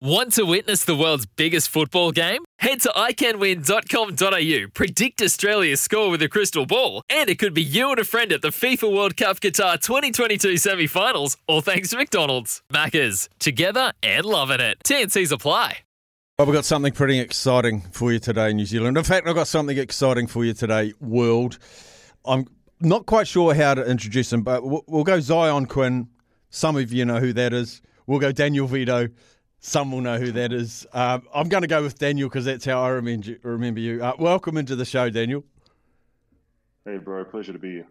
Want to witness the world's biggest football game? Head to iCanWin.com.au, predict Australia's score with a crystal ball, and it could be you and a friend at the FIFA World Cup Qatar 2022 semi finals, all thanks to McDonald's. Maccas, together and loving it. TNC's apply. Well, we've got something pretty exciting for you today, New Zealand. In fact, I've got something exciting for you today, world. I'm not quite sure how to introduce him, but we'll go Xyon Quinn. Some of you know who that is. We'll go Daniel Vidot. Some will know who that is. Uh, I'm going to go with Daniel because that's how I remember, remember you. Uh, welcome into the show, Daniel. Hey, bro. Pleasure to be here.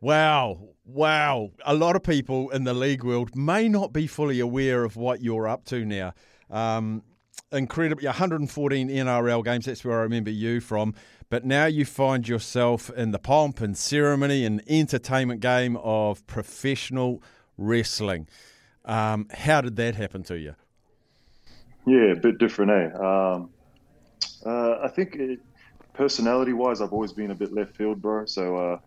Wow. Wow. A lot of people in the league world may not be fully aware of what you're up to now. Um, incredibly 114 NRL games. That's where I remember you from. But now you find yourself in the pomp and ceremony and entertainment game of professional wrestling. Um, how did that happen to you? Yeah, a bit different, eh? Um, uh, I think personality-wise, I've always been a bit left field, bro. So uh,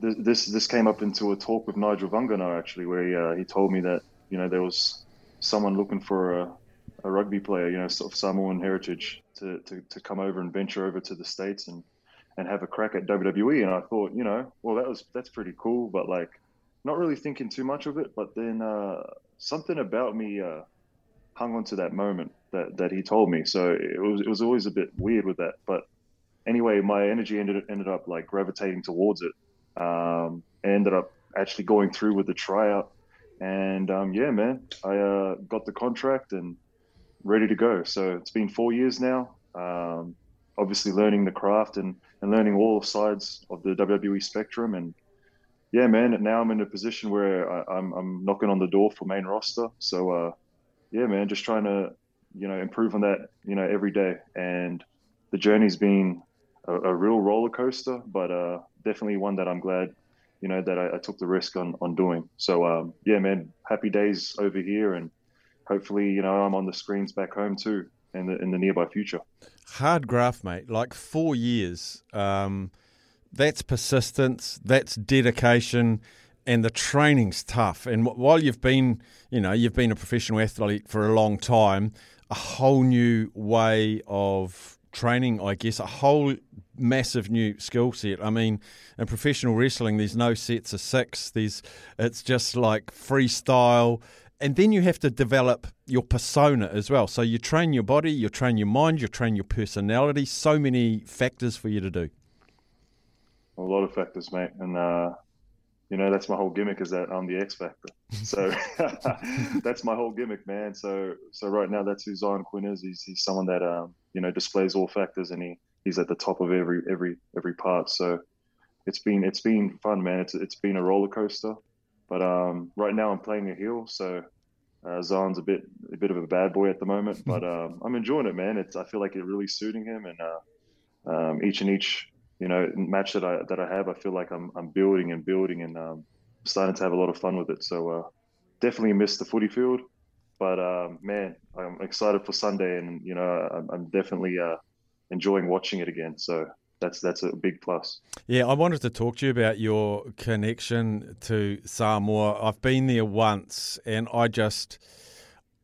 this, this this came up into a talk with Nigel Vagana actually, where he, uh, he told me that you know there was someone looking for a a rugby player, you know, sort of Samoan heritage, to, to, to come over and venture over to the states and and have a crack at WWE. And I thought, you know, well, that was that's pretty cool, but like, not really thinking too much of it. But then uh, something about me uh, hung on to that moment that that he told me. So it was it was always a bit weird with that. But anyway, my energy ended ended up like gravitating towards it. Um, ended up actually going through with the tryout. And um, yeah, man, I uh, got the contract and ready to go. So it's been four years now. Um, obviously, learning the craft and, and learning all sides of the WWE spectrum. And yeah, man, now I'm in a position where I, am knocking on the door for main roster. So uh, yeah, man, just trying to you know improve on that you know every day. And the journey's been a, a real roller coaster, but uh, definitely one that I'm glad you know that I, I took the risk on on doing. So um, yeah, man, happy days over here and hopefully, you know, I'm on the screens back home too in the in the nearby future. Hard graft, mate. Like four years. Um, that's persistence. That's dedication. And the training's tough. And while you've been, you know, you've been a professional athlete for a long time, a whole new way of training, I guess, a whole massive new skill set. I mean, in professional wrestling, there's no sets of six. There's it's just like freestyle and then you have to develop your persona as well. So you train your body, you train your mind, you train your personality. So many factors for you to do. A lot of factors, mate, and uh, you know that's my whole gimmick is that I'm the X factor. So that's my whole gimmick, man. So so right now that's who Xyon Quinn is. He's he's someone that um, you know displays all factors, and he he's at the top of every every every part. So it's been it's been fun, man. It's it's been a roller coaster. But um, right now I'm playing a heel, so uh, Xyon's a bit a bit of a bad boy at the moment. But um, I'm enjoying it, man. It's I feel like it's really suiting him, and uh, um, each and each you know match that I that I have, I feel like I'm I'm building and building and um, starting to have a lot of fun with it. So uh, definitely missed the footy field, but um, man, I'm excited for Sunday, and you know I'm, I'm definitely uh, enjoying watching it again. So that's that's a big plus. Yeah, I wanted to talk to you about your connection to Samoa. I've been there once, and I just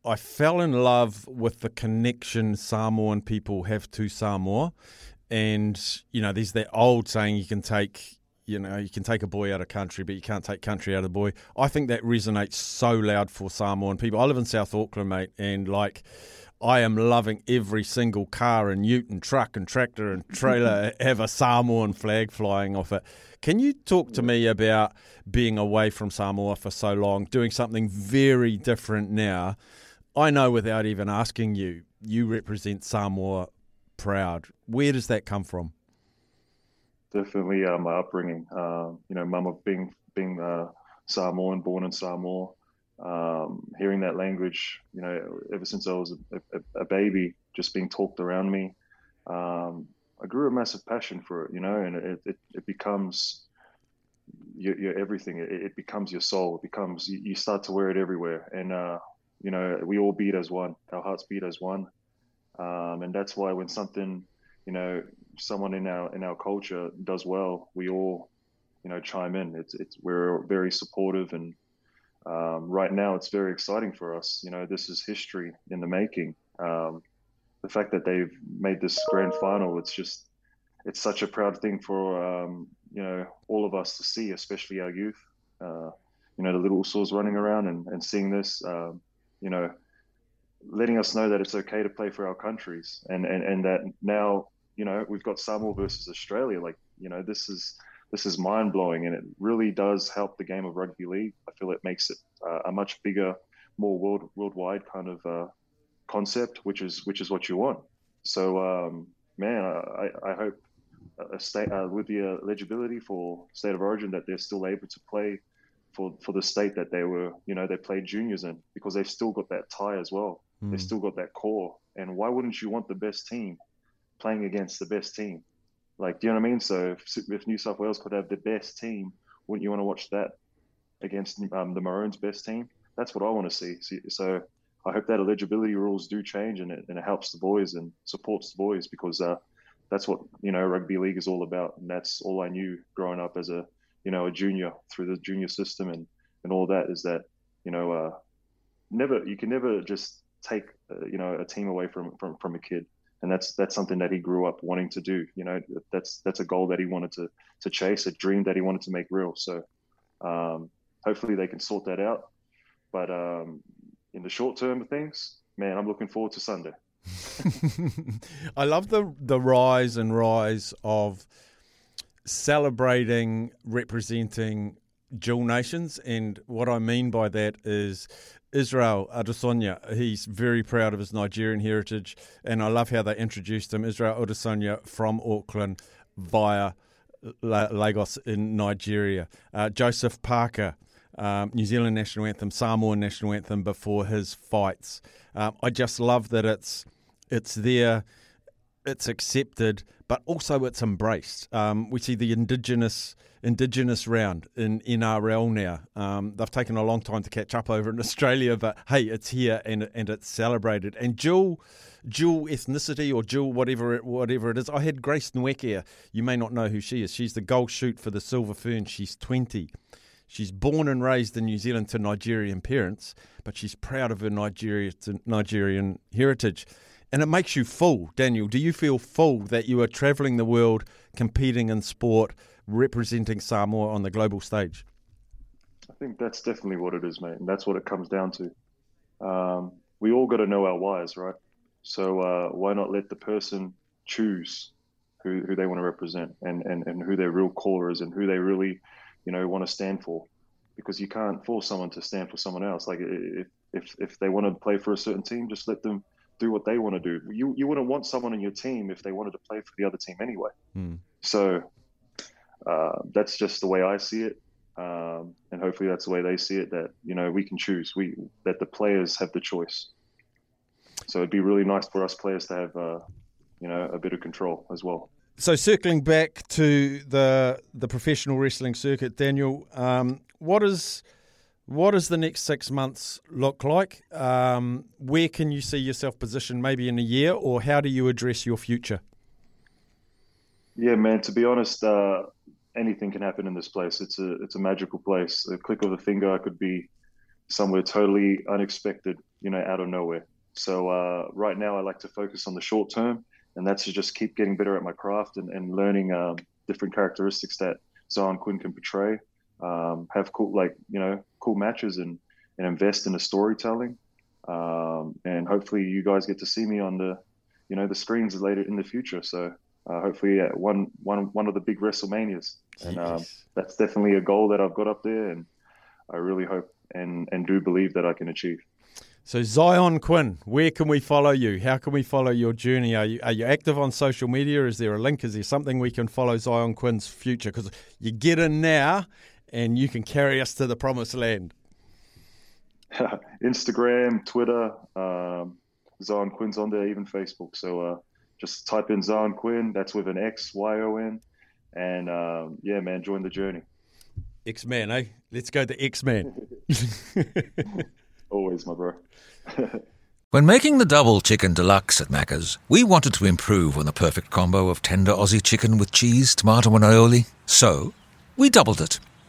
I fell in love with the connection Samoan people have to Samoa. And you know, there's that old saying you can take you know, you can take a boy out of country, but you can't take country out of the boy. I think that resonates so loud for Samoan people. I live in South Auckland, mate, and like I am loving every single car and ute and truck and tractor and trailer have a Samoan flag flying off it. Can you talk to me about being away from Samoa for so long, doing something very different now? I know without even asking you, you represent Samoa proud. Where does that come from? Definitely uh, my upbringing. Uh, you know, mum of being being uh, Samoan, born in Samoa um, hearing that language, you know, ever since I was a, a, a, baby, just being talked around me. um, I grew a massive passion for it, you know, and it, it, it becomes your, your everything. It, it, becomes your soul. It becomes, you, you, start to wear it everywhere. And, uh, you know, we all beat as one. Our hearts beat as one. Um, and that's why when something, you know, someone in our in our culture does well, we all, you know, chime in. It's it's we're very supportive, and um, right now it's very exciting for us. You know, this is history in the making. Um, the fact that they've made this grand final, it's just it's such a proud thing for um, you know all of us to see, especially our youth. Uh, you know, the little Usos running around and, and seeing this, um, you know, letting us know that it's okay to play for our countries and, and, and that now, you know, we've got Samoa versus Australia. Like, you know, this is this is mind blowing and it really does help the game of rugby league. I feel it makes it uh, a much bigger, more world worldwide kind of uh, concept, which is which is what you want. So, um, man, I, I hope a state uh, with the eligibility for state of origin that they're still able to play for for the state that they were, you know, they played juniors in because they've still got that tie as well. Mm. They've still got that core. And why wouldn't you want the best team playing against the best team? Like, do you know what I mean? So if, if New South Wales could have the best team, wouldn't you want to watch that against um, the Maroons' best team? That's what I want to see. So I hope that eligibility rules do change and it, and it helps the boys and supports the boys because uh, that's what you know rugby league is all about, and that's all I knew growing up as a you know a junior through the junior system and and all that is that you know uh, never you can never just take uh, you know a team away from from from a kid. And that's that's something that he grew up wanting to do you know that's that's a goal that he wanted to to chase a dream that he wanted to make real. So um, hopefully they can sort that out. But um, in the short term of things, man, I'm looking forward to Sunday. I love the the rise and rise of celebrating representing dual nations, and what I mean by that is Israel Adesanya. He's very proud of his Nigerian heritage, and I love how they introduced him. Israel Adesanya from Auckland via Lagos in Nigeria. Uh, Joseph Parker um, New Zealand national anthem, Samoan national anthem before his fights. Um, I just love that it's it's there, it's accepted, but also it's embraced. Um, we see the indigenous indigenous round in NRL now. Um, they've taken a long time to catch up over in Australia, but hey, it's here and and it's celebrated. And dual dual ethnicity or dual whatever it, whatever it is. I had Grace Nweke. You may not know who she is. She's the gold shoot for the Silver Fern. She's twenty. She's born and raised in New Zealand to Nigerian parents, but she's proud of her Nigeria, Nigerian heritage. And it makes you full, Daniel. Do you feel full that you are travelling the world, competing in sport, representing Samoa on the global stage? I think that's definitely what it is, mate. And that's what it comes down to. Um, we all got to know our whys, right? So uh, why not let the person choose who, who they want to represent and, and, and who their real core is and who they really you know want to stand for because you can't force someone to stand for someone else like if if, if they want to play for a certain team just let them do what they want to do. You you wouldn't want someone in your team if they wanted to play for the other team anyway. Hmm. so uh, that's just the way I see it. Um, and hopefully that's the way they see it that you know we can choose. We that the players have the choice. So it'd be really nice for us players to have uh, you know a bit of control as well. So circling back to the the professional wrestling circuit, Daniel, um, what is what does the next six months look like? Um, where can you see yourself positioned, maybe in a year, or how do you address your future? Yeah, man. To be honest, uh, anything can happen in this place. It's a it's a magical place. A click of a finger, I could be somewhere totally unexpected, you know, out of nowhere. So uh, right now, I like to focus on the short term and that's to just keep getting better at my craft and, and learning um, different characteristics that Xyon Quinn can portray. Um, have cool like you know cool matches and and invest in the storytelling. Um, and hopefully you guys get to see me on the you know the screens later in the future. So uh, hopefully yeah, one one one of the big WrestleManias, and um, that's definitely a goal that I've got up there, and I really hope and and do believe that I can achieve. So Xyon Quinn, where can we follow you? How can we follow your journey? Are you are you active on social media? Is there a link? Is there something we can follow Xyon Quinn's future? Because you get in now, and you can carry us to the promised land. Instagram, Twitter, um, Xyon Quinn's on there, even Facebook. So uh, just type in Xyon Quinn. That's with an X Y O N, and um, yeah, man, join the journey. X Man, eh? Let's go to X Man. Always, my bro. When making the double chicken deluxe at Macca's, we wanted to improve on the perfect combo of tender Aussie chicken with cheese, tomato, and aioli. So, we doubled it.